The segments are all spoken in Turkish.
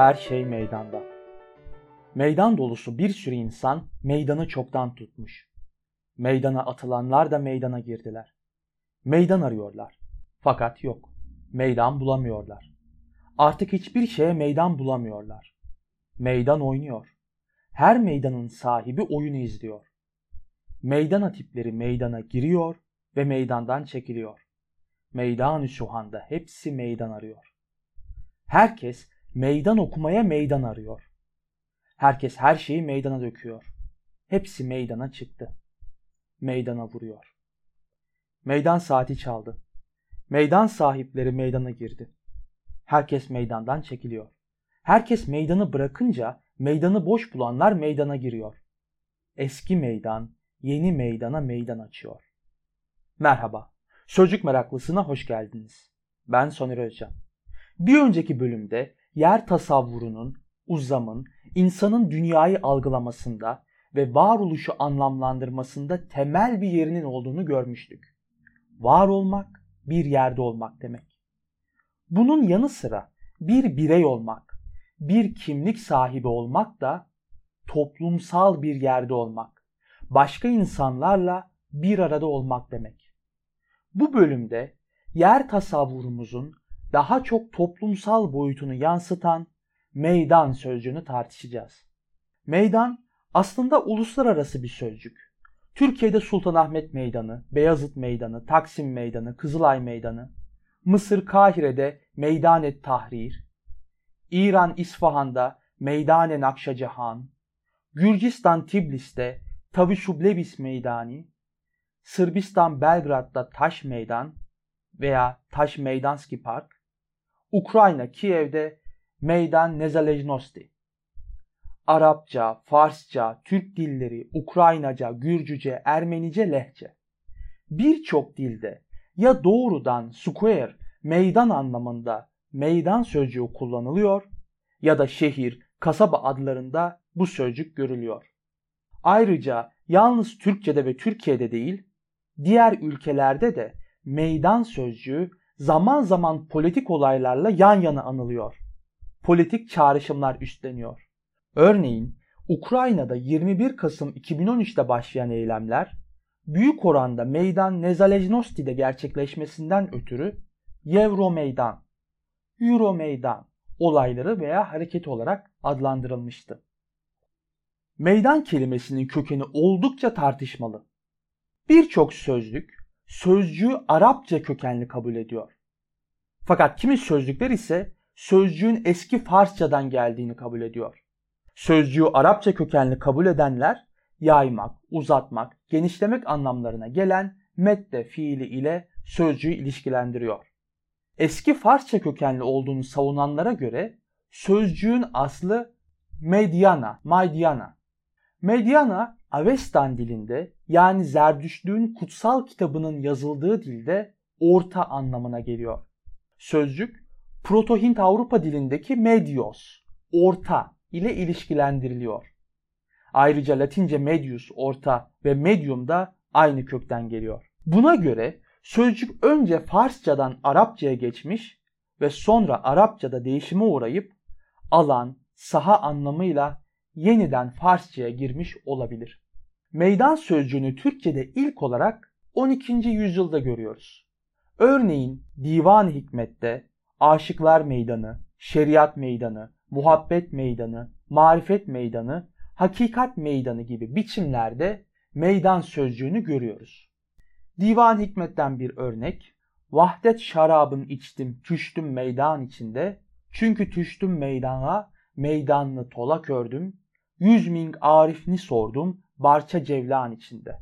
Her şey meydanda. Meydan dolusu bir sürü insan meydanı çoktan tutmuş. Meydana atılanlar da meydana girdiler. Meydan arıyorlar. Fakat yok. Meydan bulamıyorlar. Artık hiçbir şeye meydan bulamıyorlar. Meydan oynuyor. Her meydanın sahibi oyunu izliyor. Meydan atipleri meydana giriyor ve meydandan çekiliyor. Meydan-ı şuhanda hepsi meydan arıyor. Herkes meydan okumaya meydan arıyor. Herkes her şeyi meydana döküyor. Hepsi meydana çıktı. Meydana vuruyor. Meydan saati çaldı. Meydan sahipleri meydana girdi. Herkes meydandan çekiliyor. Herkes meydanı bırakınca meydanı boş bulanlar meydana giriyor. Eski meydan yeni meydana meydan açıyor. Merhaba. Sözcük meraklısına hoş geldiniz. Ben Soner Özcan. Bir önceki bölümde yer tasavvurunun, uzamın, insanın dünyayı algılamasında ve varoluşu anlamlandırmasında temel bir yerinin olduğunu görmüştük. Var olmak, bir yerde olmak demek. Bunun yanı sıra bir birey olmak, bir kimlik sahibi olmak da toplumsal bir yerde olmak, başka insanlarla bir arada olmak demek. Bu bölümde yer tasavvurumuzun daha çok toplumsal boyutunu yansıtan meydan sözcüğünü tartışacağız. Meydan aslında uluslararası bir sözcük. Türkiye'de Sultanahmet Meydanı, Beyazıt Meydanı, Taksim Meydanı, Kızılay Meydanı, Mısır Kahire'de Meydanet Tahrir, İran İsfahan'da Meydane Nakşacahan, Gürcistan Tiblis'te Tavişublebis Meydani, Sırbistan Belgrad'da Taş Meydan veya Taş Meydanski Park, Ukrayna Kiev'de Meydan Nezalejnosti. Arapça, Farsça, Türk dilleri, Ukraynaca, Gürcüce, Ermenice, Lehçe. Birçok dilde ya doğrudan square, meydan anlamında meydan sözcüğü kullanılıyor ya da şehir, kasaba adlarında bu sözcük görülüyor. Ayrıca yalnız Türkçe'de ve Türkiye'de değil, diğer ülkelerde de meydan sözcüğü zaman zaman politik olaylarla yan yana anılıyor. Politik çağrışımlar üstleniyor. Örneğin Ukrayna'da 21 Kasım 2013'te başlayan eylemler büyük oranda meydan Nezalejnosti'de gerçekleşmesinden ötürü Euro Meydan, Euro Meydan olayları veya hareket olarak adlandırılmıştı. Meydan kelimesinin kökeni oldukça tartışmalı. Birçok sözlük sözcüğü Arapça kökenli kabul ediyor. Fakat kimi sözlükler ise sözcüğün eski Farsçadan geldiğini kabul ediyor. Sözcüğü Arapça kökenli kabul edenler yaymak, uzatmak, genişlemek anlamlarına gelen medde fiili ile sözcüğü ilişkilendiriyor. Eski Farsça kökenli olduğunu savunanlara göre sözcüğün aslı medyana, maydiyana. Medyana Avestan dilinde yani Zerdüştlüğün kutsal kitabının yazıldığı dilde orta anlamına geliyor. Sözcük Proto-Hint Avrupa dilindeki medios, orta ile ilişkilendiriliyor. Ayrıca Latince medius, orta ve medium da aynı kökten geliyor. Buna göre sözcük önce Farsçadan Arapçaya geçmiş ve sonra Arapçada değişime uğrayıp alan, saha anlamıyla yeniden Farsçaya girmiş olabilir. Meydan sözcüğünü Türkçe'de ilk olarak 12. yüzyılda görüyoruz. Örneğin Divan-ı Hikmet'te Aşıklar Meydanı, Şeriat Meydanı, Muhabbet Meydanı, Marifet Meydanı, Hakikat Meydanı gibi biçimlerde meydan sözcüğünü görüyoruz. Divan Hikmet'ten bir örnek, Vahdet şarabın içtim, tüştüm meydan içinde, çünkü tüştüm meydana, meydanlı tola kördüm, yüz ming arifni sordum, barça cevlan içinde.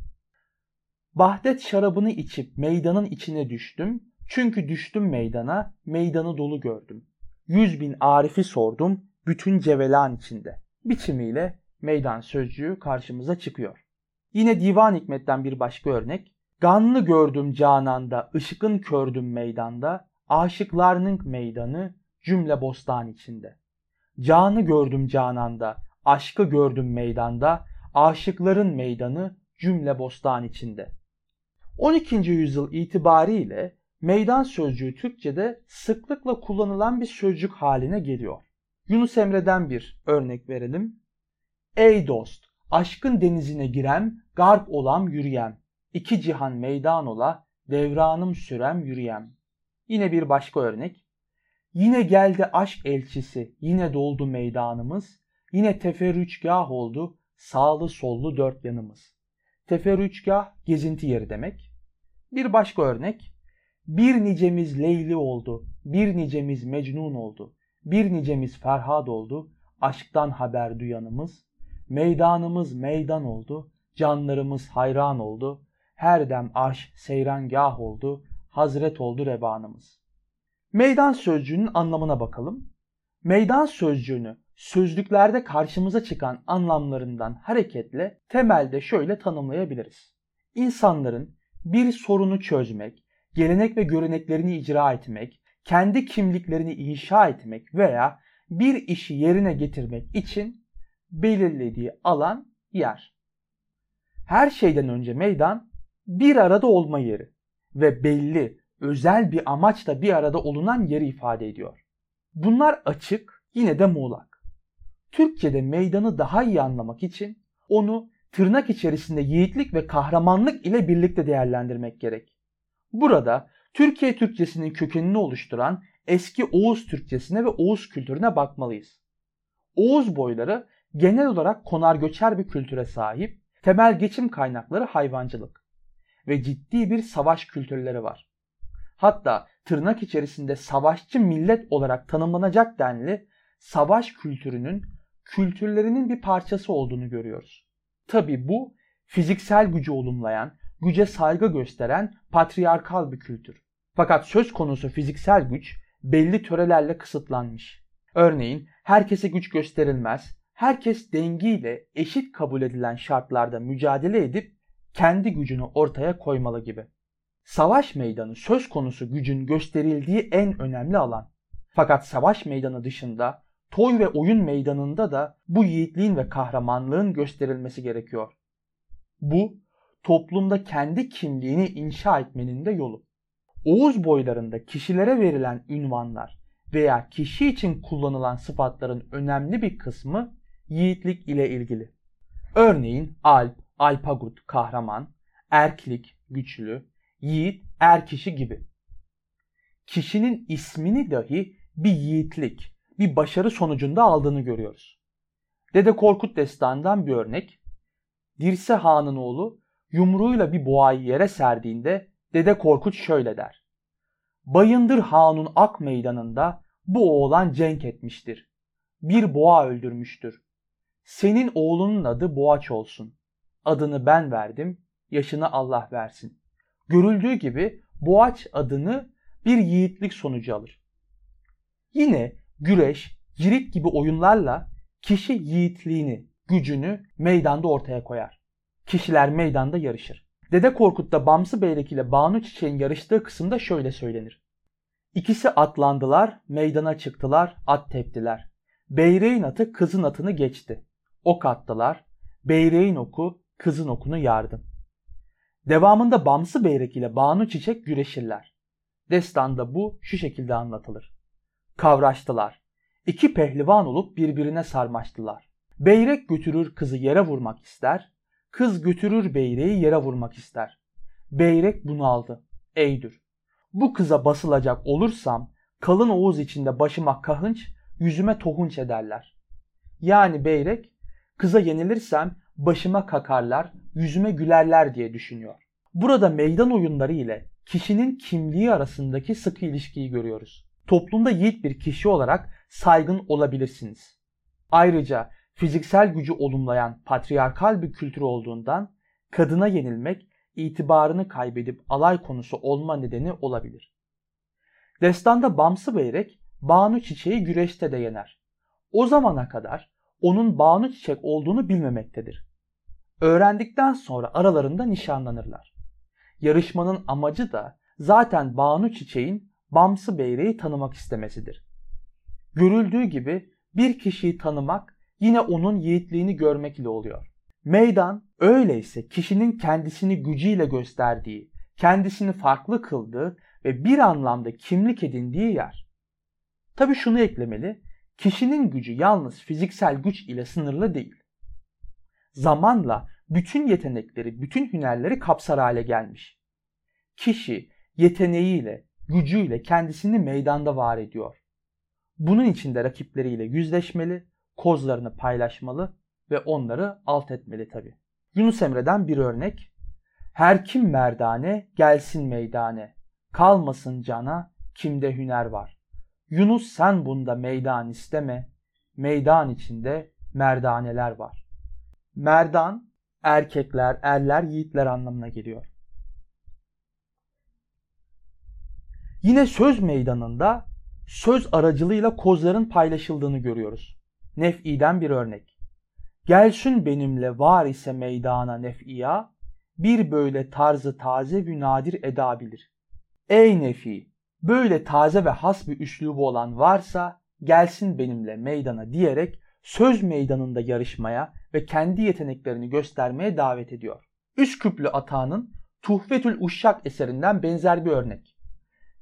Bahdet şarabını içip meydanın içine düştüm, çünkü düştüm meydana, meydanı dolu gördüm. Yüz bin arifi sordum, bütün cevelan içinde. Biçimiyle meydan sözcüğü karşımıza çıkıyor. Yine Divan Hikmet'ten bir başka örnek. Ganlı gördüm cananda, ışıkın kördüm meydanda, aşıklarının meydanı cümle bostan içinde. Canı gördüm cananda, aşkı gördüm meydanda, aşıkların meydanı cümle bostan içinde. 12. yüzyıl itibariyle meydan sözcüğü Türkçe'de sıklıkla kullanılan bir sözcük haline geliyor. Yunus Emre'den bir örnek verelim. Ey dost, aşkın denizine girem, garp olam yürüyem. İki cihan meydan ola, devranım sürem yürüyem. Yine bir başka örnek. Yine geldi aşk elçisi, yine doldu meydanımız. Yine teferrüçgah oldu, sağlı sollu dört yanımız. Teferrüçgah gezinti yeri demek. Bir başka örnek. Bir nicemiz Leyli oldu, bir nicemiz Mecnun oldu, bir nicemiz Ferhad oldu, aşktan haber duyanımız. Meydanımız meydan oldu, canlarımız hayran oldu, her dem arş seyrangah oldu, hazret oldu rebanımız. Meydan sözcüğünün anlamına bakalım. Meydan sözcüğünü sözlüklerde karşımıza çıkan anlamlarından hareketle temelde şöyle tanımlayabiliriz. İnsanların bir sorunu çözmek, gelenek ve göreneklerini icra etmek, kendi kimliklerini inşa etmek veya bir işi yerine getirmek için belirlediği alan yer. Her şeyden önce meydan bir arada olma yeri ve belli, özel bir amaçla bir arada olunan yeri ifade ediyor. Bunlar açık, yine de muğlak. Türkçe'de meydanı daha iyi anlamak için onu tırnak içerisinde yiğitlik ve kahramanlık ile birlikte değerlendirmek gerek. Burada Türkiye Türkçesinin kökenini oluşturan eski Oğuz Türkçesine ve Oğuz kültürüne bakmalıyız. Oğuz boyları genel olarak konar göçer bir kültüre sahip, temel geçim kaynakları hayvancılık ve ciddi bir savaş kültürleri var. Hatta tırnak içerisinde savaşçı millet olarak tanımlanacak denli savaş kültürünün kültürlerinin bir parçası olduğunu görüyoruz. Tabi bu fiziksel gücü olumlayan, güce saygı gösteren patriarkal bir kültür. Fakat söz konusu fiziksel güç belli törelerle kısıtlanmış. Örneğin herkese güç gösterilmez, herkes dengiyle eşit kabul edilen şartlarda mücadele edip kendi gücünü ortaya koymalı gibi. Savaş meydanı söz konusu gücün gösterildiği en önemli alan. Fakat savaş meydanı dışında toy ve oyun meydanında da bu yiğitliğin ve kahramanlığın gösterilmesi gerekiyor. Bu toplumda kendi kimliğini inşa etmenin de yolu. Oğuz boylarında kişilere verilen ünvanlar veya kişi için kullanılan sıfatların önemli bir kısmı yiğitlik ile ilgili. Örneğin Alp, Alpagut, kahraman, erklik, güçlü, yiğit, er kişi gibi. Kişinin ismini dahi bir yiğitlik, bir başarı sonucunda aldığını görüyoruz. Dede Korkut destanından bir örnek. Dirse Han'ın oğlu yumruğuyla bir boğayı yere serdiğinde Dede Korkut şöyle der. Bayındır Han'un ak meydanında bu oğlan cenk etmiştir. Bir boğa öldürmüştür. Senin oğlunun adı Boğaç olsun. Adını ben verdim, yaşını Allah versin. Görüldüğü gibi Boğaç adını bir yiğitlik sonucu alır. Yine güreş, cirit gibi oyunlarla kişi yiğitliğini, gücünü meydanda ortaya koyar. Kişiler meydanda yarışır. Dede Korkut'ta Bamsı Beyrek ile Banu Çiçek'in yarıştığı kısımda şöyle söylenir. İkisi atlandılar, meydana çıktılar, at teptiler. Beyreğin atı kızın atını geçti. Ok attılar, beyreğin oku kızın okunu yardım. Devamında Bamsı Beyrek ile Banu Çiçek güreşirler. Destanda bu şu şekilde anlatılır. Kavraştılar. İki pehlivan olup birbirine sarmaştılar. Beyrek götürür kızı yere vurmak ister, kız götürür beyreği yere vurmak ister. Beyrek bunu aldı. Eydür. Bu kıza basılacak olursam kalın oğuz içinde başıma kahınç, yüzüme tohunç ederler. Yani beyrek kıza yenilirsem başıma kakarlar, yüzüme gülerler diye düşünüyor. Burada meydan oyunları ile kişinin kimliği arasındaki sıkı ilişkiyi görüyoruz. Toplumda yiğit bir kişi olarak saygın olabilirsiniz. Ayrıca fiziksel gücü olumlayan patriarkal bir kültür olduğundan kadına yenilmek itibarını kaybedip alay konusu olma nedeni olabilir. Destanda Bamsı Beyrek Banu Çiçeği güreşte de yener. O zamana kadar onun Banu Çiçek olduğunu bilmemektedir. Öğrendikten sonra aralarında nişanlanırlar. Yarışmanın amacı da zaten Banu Çiçek'in Bamsı Beyre'yi tanımak istemesidir. Görüldüğü gibi bir kişiyi tanımak yine onun yiğitliğini görmek ile oluyor. Meydan öyleyse kişinin kendisini gücüyle gösterdiği, kendisini farklı kıldığı ve bir anlamda kimlik edindiği yer. Tabi şunu eklemeli, kişinin gücü yalnız fiziksel güç ile sınırlı değil. Zamanla bütün yetenekleri, bütün hünerleri kapsar hale gelmiş. Kişi yeteneğiyle, gücüyle kendisini meydanda var ediyor. Bunun için de rakipleriyle yüzleşmeli, kozlarını paylaşmalı ve onları alt etmeli tabi. Yunus Emre'den bir örnek. Her kim merdane gelsin meydane. Kalmasın cana kimde hüner var. Yunus sen bunda meydan isteme. Meydan içinde merdaneler var. Merdan erkekler, erler, yiğitler anlamına geliyor. Yine söz meydanında söz aracılığıyla kozların paylaşıldığını görüyoruz. Nef'i'den bir örnek. Gelsin benimle var ise meydana nef'iya, bir böyle tarzı taze ve nadir edabilir. Ey nefi, böyle taze ve has bir üslubu olan varsa gelsin benimle meydana diyerek söz meydanında yarışmaya ve kendi yeteneklerini göstermeye davet ediyor. Üsküplü Atağ'ın Tuhfetül Uşşak eserinden benzer bir örnek.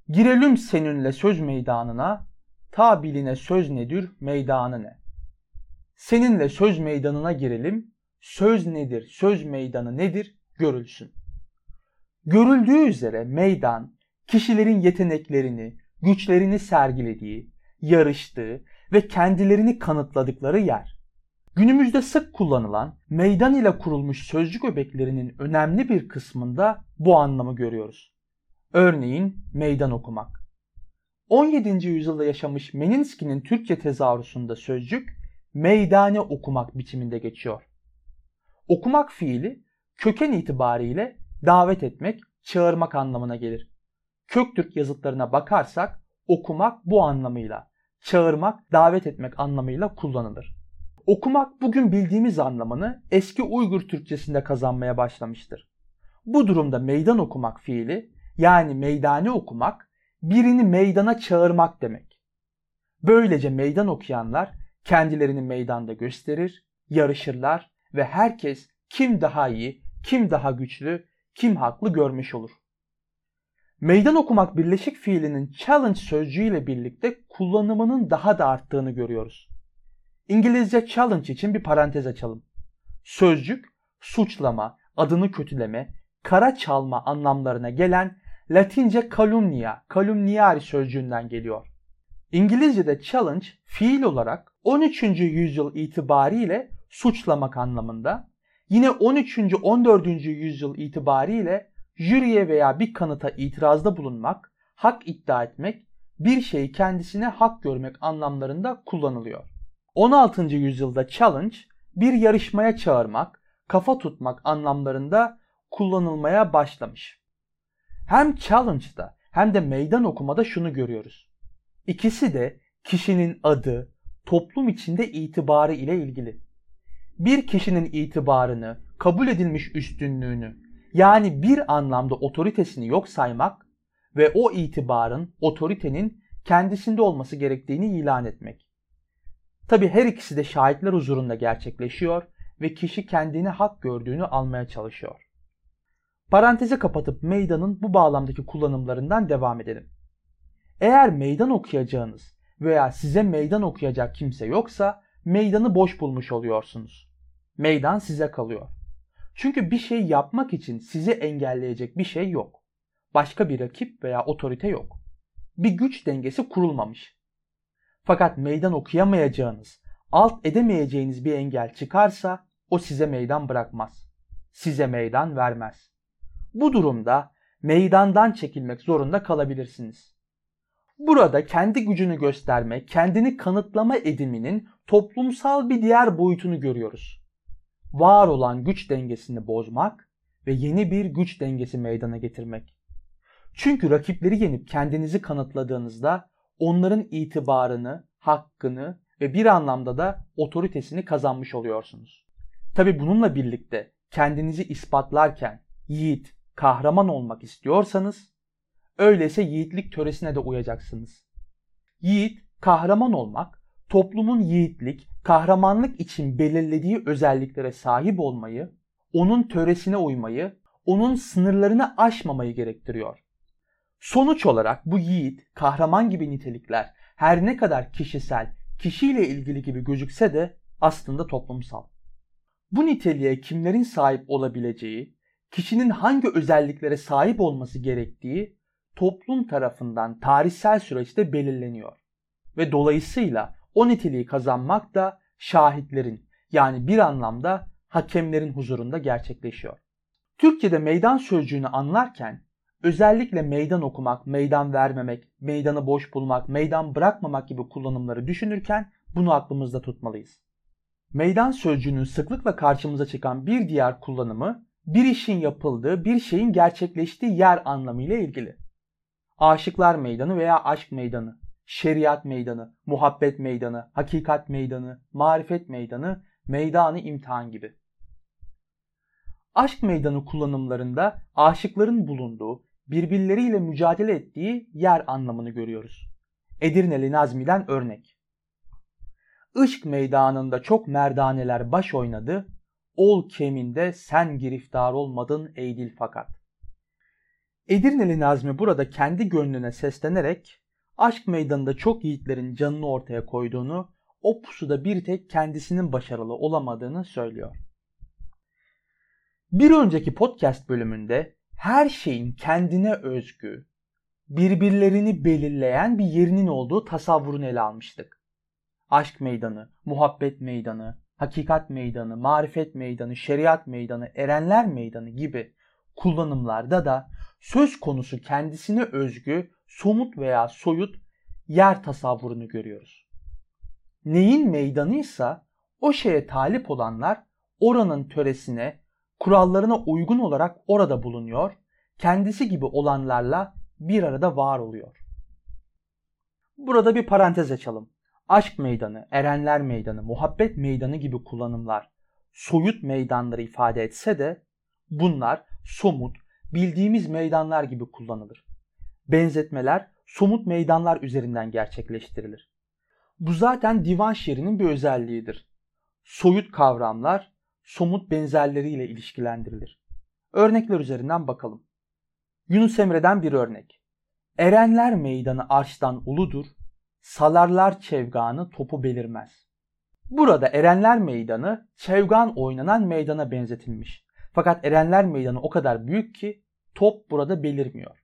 Girelim seninle söz meydanına, ta biline söz nedir, meydanı ne? Seninle söz meydanına girelim, söz nedir, söz meydanı nedir görülsün. Görüldüğü üzere meydan, kişilerin yeteneklerini, güçlerini sergilediği, yarıştığı ve kendilerini kanıtladıkları yer. Günümüzde sık kullanılan meydan ile kurulmuş sözcük öbeklerinin önemli bir kısmında bu anlamı görüyoruz. Örneğin meydan okumak. 17. yüzyılda yaşamış Meninski'nin Türkçe tezahürüsünde sözcük meydane okumak biçiminde geçiyor. Okumak fiili köken itibariyle davet etmek, çağırmak anlamına gelir. Köktürk yazıtlarına bakarsak okumak bu anlamıyla, çağırmak, davet etmek anlamıyla kullanılır. Okumak bugün bildiğimiz anlamını eski Uygur Türkçesinde kazanmaya başlamıştır. Bu durumda meydan okumak fiili yani meydane okumak birini meydana çağırmak demek. Böylece meydan okuyanlar kendilerini meydanda gösterir, yarışırlar ve herkes kim daha iyi, kim daha güçlü, kim haklı görmüş olur. Meydan okumak birleşik fiilinin challenge sözcüğüyle birlikte kullanımının daha da arttığını görüyoruz. İngilizce challenge için bir parantez açalım. Sözcük suçlama, adını kötüleme, kara çalma anlamlarına gelen Latince calumnia, calumniari sözcüğünden geliyor. İngilizce'de challenge fiil olarak 13. yüzyıl itibariyle suçlamak anlamında, yine 13. 14. yüzyıl itibariyle jüriye veya bir kanıta itirazda bulunmak, hak iddia etmek, bir şeyi kendisine hak görmek anlamlarında kullanılıyor. 16. yüzyılda challenge bir yarışmaya çağırmak, kafa tutmak anlamlarında kullanılmaya başlamış. Hem challenge'da hem de meydan okumada şunu görüyoruz. İkisi de kişinin adı, toplum içinde itibarı ile ilgili. Bir kişinin itibarını, kabul edilmiş üstünlüğünü, yani bir anlamda otoritesini yok saymak ve o itibarın, otoritenin kendisinde olması gerektiğini ilan etmek. Tabi her ikisi de şahitler huzurunda gerçekleşiyor ve kişi kendini hak gördüğünü almaya çalışıyor. Parantezi kapatıp meydanın bu bağlamdaki kullanımlarından devam edelim. Eğer meydan okuyacağınız veya size meydan okuyacak kimse yoksa meydanı boş bulmuş oluyorsunuz. Meydan size kalıyor. Çünkü bir şey yapmak için sizi engelleyecek bir şey yok. Başka bir rakip veya otorite yok. Bir güç dengesi kurulmamış. Fakat meydan okuyamayacağınız, alt edemeyeceğiniz bir engel çıkarsa o size meydan bırakmaz. Size meydan vermez. Bu durumda meydandan çekilmek zorunda kalabilirsiniz. Burada kendi gücünü gösterme, kendini kanıtlama ediminin toplumsal bir diğer boyutunu görüyoruz. Var olan güç dengesini bozmak ve yeni bir güç dengesi meydana getirmek. Çünkü rakipleri yenip kendinizi kanıtladığınızda onların itibarını, hakkını ve bir anlamda da otoritesini kazanmış oluyorsunuz. Tabi bununla birlikte kendinizi ispatlarken yiğit, kahraman olmak istiyorsanız öyleyse yiğitlik töresine de uyacaksınız. Yiğit, kahraman olmak, toplumun yiğitlik, kahramanlık için belirlediği özelliklere sahip olmayı, onun töresine uymayı, onun sınırlarını aşmamayı gerektiriyor. Sonuç olarak bu yiğit, kahraman gibi nitelikler her ne kadar kişisel, kişiyle ilgili gibi gözükse de aslında toplumsal. Bu niteliğe kimlerin sahip olabileceği, kişinin hangi özelliklere sahip olması gerektiği toplum tarafından tarihsel süreçte belirleniyor. Ve dolayısıyla o niteliği kazanmak da şahitlerin yani bir anlamda hakemlerin huzurunda gerçekleşiyor. Türkçe'de meydan sözcüğünü anlarken özellikle meydan okumak, meydan vermemek, meydanı boş bulmak, meydan bırakmamak gibi kullanımları düşünürken bunu aklımızda tutmalıyız. Meydan sözcüğünün sıklıkla karşımıza çıkan bir diğer kullanımı bir işin yapıldığı, bir şeyin gerçekleştiği yer anlamıyla ilgili. Aşıklar meydanı veya aşk meydanı, şeriat meydanı, muhabbet meydanı, hakikat meydanı, marifet meydanı, meydanı imtihan gibi. Aşk meydanı kullanımlarında aşıkların bulunduğu, birbirleriyle mücadele ettiği yer anlamını görüyoruz. Edirneli Nazmi'den örnek. Işk meydanında çok merdaneler baş oynadı, ol keminde sen giriftar olmadın ey dil fakat. Edirneli Nazmi burada kendi gönlüne seslenerek aşk meydanında çok yiğitlerin canını ortaya koyduğunu, o pusuda bir tek kendisinin başarılı olamadığını söylüyor. Bir önceki podcast bölümünde her şeyin kendine özgü, birbirlerini belirleyen bir yerinin olduğu tasavvurunu ele almıştık. Aşk meydanı, muhabbet meydanı, hakikat meydanı, marifet meydanı, şeriat meydanı, erenler meydanı gibi kullanımlarda da söz konusu kendisine özgü, somut veya soyut yer tasavvurunu görüyoruz. Neyin meydanıysa o şeye talip olanlar oranın töresine, kurallarına uygun olarak orada bulunuyor, kendisi gibi olanlarla bir arada var oluyor. Burada bir parantez açalım. Aşk meydanı, erenler meydanı, muhabbet meydanı gibi kullanımlar soyut meydanları ifade etse de bunlar somut, bildiğimiz meydanlar gibi kullanılır. Benzetmeler somut meydanlar üzerinden gerçekleştirilir. Bu zaten divan şiirinin bir özelliğidir. Soyut kavramlar somut benzerleriyle ilişkilendirilir. Örnekler üzerinden bakalım. Yunus Emre'den bir örnek. Erenler meydanı arştan uludur, salarlar çevganı topu belirmez. Burada Erenler Meydanı çevgan oynanan meydana benzetilmiş. Fakat Erenler Meydanı o kadar büyük ki top burada belirmiyor.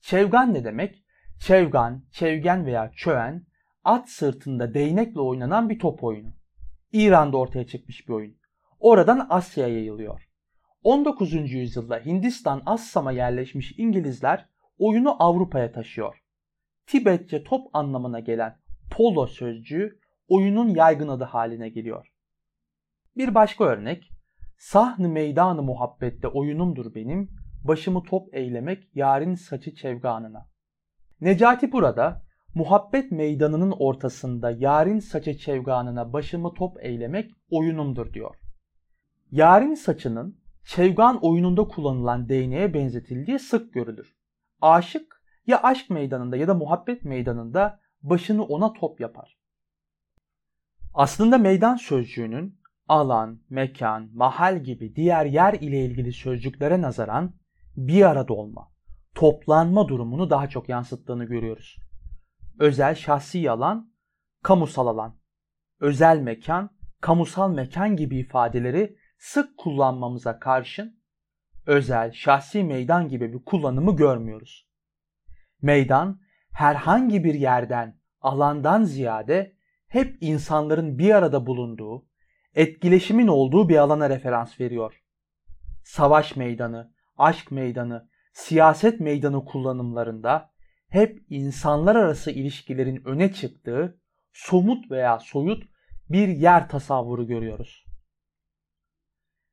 Çevgan ne demek? Çevgan, çevgen veya çöven at sırtında değnekle oynanan bir top oyunu. İran'da ortaya çıkmış bir oyun. Oradan Asya'ya yayılıyor. 19. yüzyılda Hindistan Assam'a yerleşmiş İngilizler oyunu Avrupa'ya taşıyor. Tibetçe top anlamına gelen polo sözcüğü oyunun yaygın adı haline geliyor. Bir başka örnek, Sahn-ı meydanı muhabbette oyunumdur benim, başımı top eylemek yarın saçı çevganına. Necati burada muhabbet meydanının ortasında yarın saçı çevganına başımı top eylemek oyunumdur diyor. Yarın saçının çevgan oyununda kullanılan değneğe benzetildiği sık görülür. Aşık ya aşk meydanında ya da muhabbet meydanında başını ona top yapar. Aslında meydan sözcüğünün alan, mekan, mahal gibi diğer yer ile ilgili sözcüklere nazaran bir arada olma, toplanma durumunu daha çok yansıttığını görüyoruz. Özel şahsi alan, kamusal alan, özel mekan, kamusal mekan gibi ifadeleri sık kullanmamıza karşın özel, şahsi meydan gibi bir kullanımı görmüyoruz. Meydan herhangi bir yerden, alandan ziyade hep insanların bir arada bulunduğu, etkileşimin olduğu bir alana referans veriyor. Savaş meydanı, aşk meydanı, siyaset meydanı kullanımlarında hep insanlar arası ilişkilerin öne çıktığı somut veya soyut bir yer tasavvuru görüyoruz.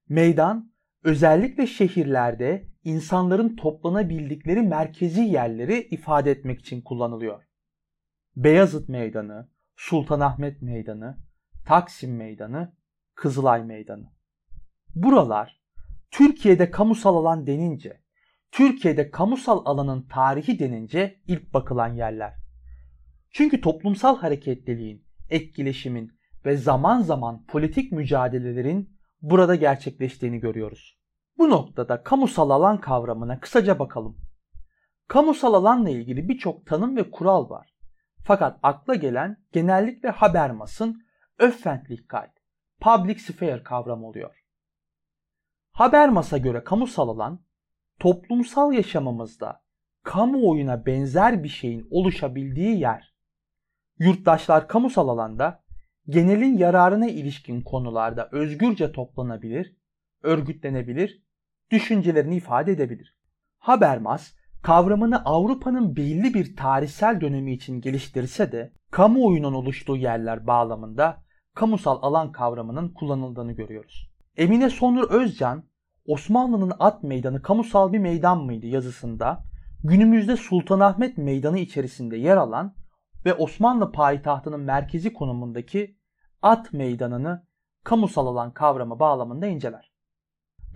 Meydan özellikle şehirlerde insanların toplanabildikleri merkezi yerleri ifade etmek için kullanılıyor. Beyazıt Meydanı, Sultanahmet Meydanı, Taksim Meydanı, Kızılay Meydanı. Buralar Türkiye'de kamusal alan denince, Türkiye'de kamusal alanın tarihi denince ilk bakılan yerler. Çünkü toplumsal hareketliliğin, etkileşimin ve zaman zaman politik mücadelelerin burada gerçekleştiğini görüyoruz. Bu noktada kamusal alan kavramına kısaca bakalım. Kamusal alanla ilgili birçok tanım ve kural var. Fakat akla gelen genellikle Habermas'ın Öffentlichkeit, public sphere kavramı oluyor. Habermas'a göre kamusal alan, toplumsal yaşamımızda kamuoyuna benzer bir şeyin oluşabildiği yer. Yurttaşlar kamusal alanda genelin yararına ilişkin konularda özgürce toplanabilir, örgütlenebilir, düşüncelerini ifade edebilir. Habermas kavramını Avrupa'nın belli bir tarihsel dönemi için geliştirse de kamuoyunun oluştuğu yerler bağlamında kamusal alan kavramının kullanıldığını görüyoruz. Emine Sonur Özcan, Osmanlı'nın at meydanı kamusal bir meydan mıydı yazısında günümüzde Sultanahmet Meydanı içerisinde yer alan ve Osmanlı payitahtının merkezi konumundaki at meydanını kamusal alan kavramı bağlamında inceler.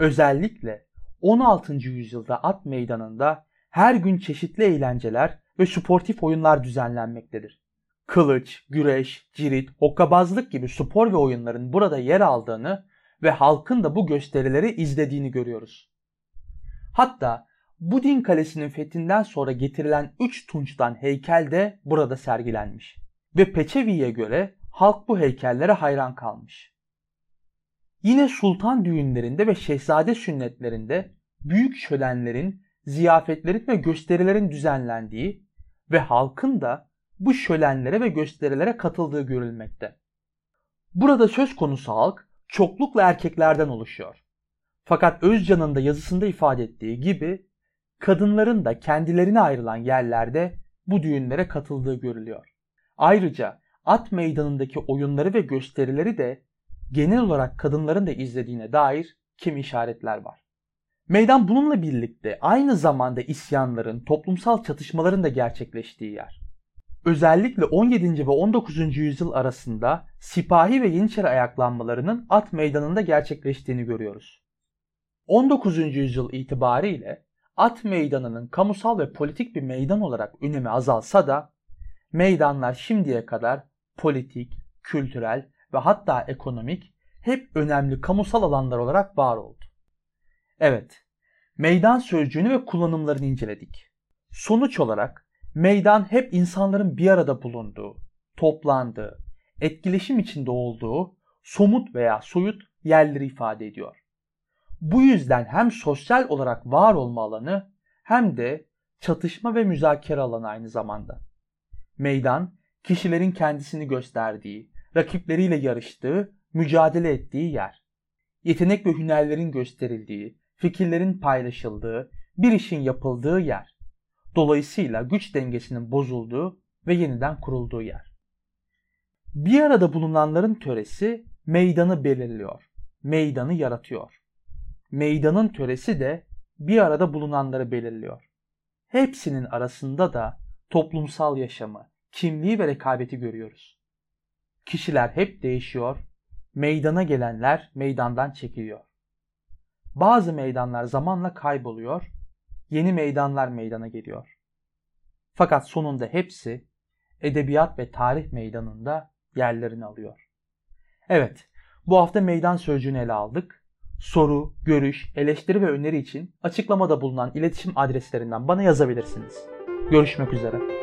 Özellikle 16. yüzyılda at meydanında her gün çeşitli eğlenceler ve sportif oyunlar düzenlenmektedir. Kılıç, güreş, cirit, hokkabazlık gibi spor ve oyunların burada yer aldığını ve halkın da bu gösterileri izlediğini görüyoruz. Hatta Budin Kalesi'nin fethinden sonra getirilen 3 tunçtan heykel de burada sergilenmiş. Ve Peçevi'ye göre halk bu heykellere hayran kalmış. Yine sultan düğünlerinde ve şehzade sünnetlerinde büyük şölenlerin, ziyafetlerin ve gösterilerin düzenlendiği ve halkın da bu şölenlere ve gösterilere katıldığı görülmekte. Burada söz konusu halk çoklukla erkeklerden oluşuyor. Fakat Özcan'ın da yazısında ifade ettiği gibi kadınların da kendilerine ayrılan yerlerde bu düğünlere katıldığı görülüyor. Ayrıca at meydanındaki oyunları ve gösterileri de genel olarak kadınların da izlediğine dair kimi işaretler var. Meydan bununla birlikte aynı zamanda isyanların, toplumsal çatışmaların da gerçekleştiği yer. Özellikle 17. ve 19. yüzyıl arasında sipahi ve yeniçeri ayaklanmalarının at meydanında gerçekleştiğini görüyoruz. 19. yüzyıl itibariyle at meydanının kamusal ve politik bir meydan olarak önemi azalsa da meydanlar şimdiye kadar politik, kültürel ve hatta ekonomik hep önemli kamusal alanlar olarak var oldu. Evet, meydan sözcüğünü ve kullanımlarını inceledik. Sonuç olarak meydan hep insanların bir arada bulunduğu, toplandığı, etkileşim içinde olduğu somut veya soyut yerleri ifade ediyor. Bu yüzden hem sosyal olarak var olma alanı hem de çatışma ve müzakere alanı aynı zamanda. Meydan, kişilerin kendisini gösterdiği, rakipleriyle yarıştığı, mücadele ettiği yer. Yetenek ve hünerlerin gösterildiği, fikirlerin paylaşıldığı, bir işin yapıldığı yer. Dolayısıyla güç dengesinin bozulduğu ve yeniden kurulduğu yer. Bir arada bulunanların töresi meydanı belirliyor, meydanı yaratıyor meydanın töresi de bir arada bulunanları belirliyor. Hepsinin arasında da toplumsal yaşamı, kimliği ve rekabeti görüyoruz. Kişiler hep değişiyor, meydana gelenler meydandan çekiliyor. Bazı meydanlar zamanla kayboluyor, yeni meydanlar meydana geliyor. Fakat sonunda hepsi edebiyat ve tarih meydanında yerlerini alıyor. Evet, bu hafta meydan sözcüğünü ele aldık soru, görüş, eleştiri ve öneri için açıklamada bulunan iletişim adreslerinden bana yazabilirsiniz. Görüşmek üzere.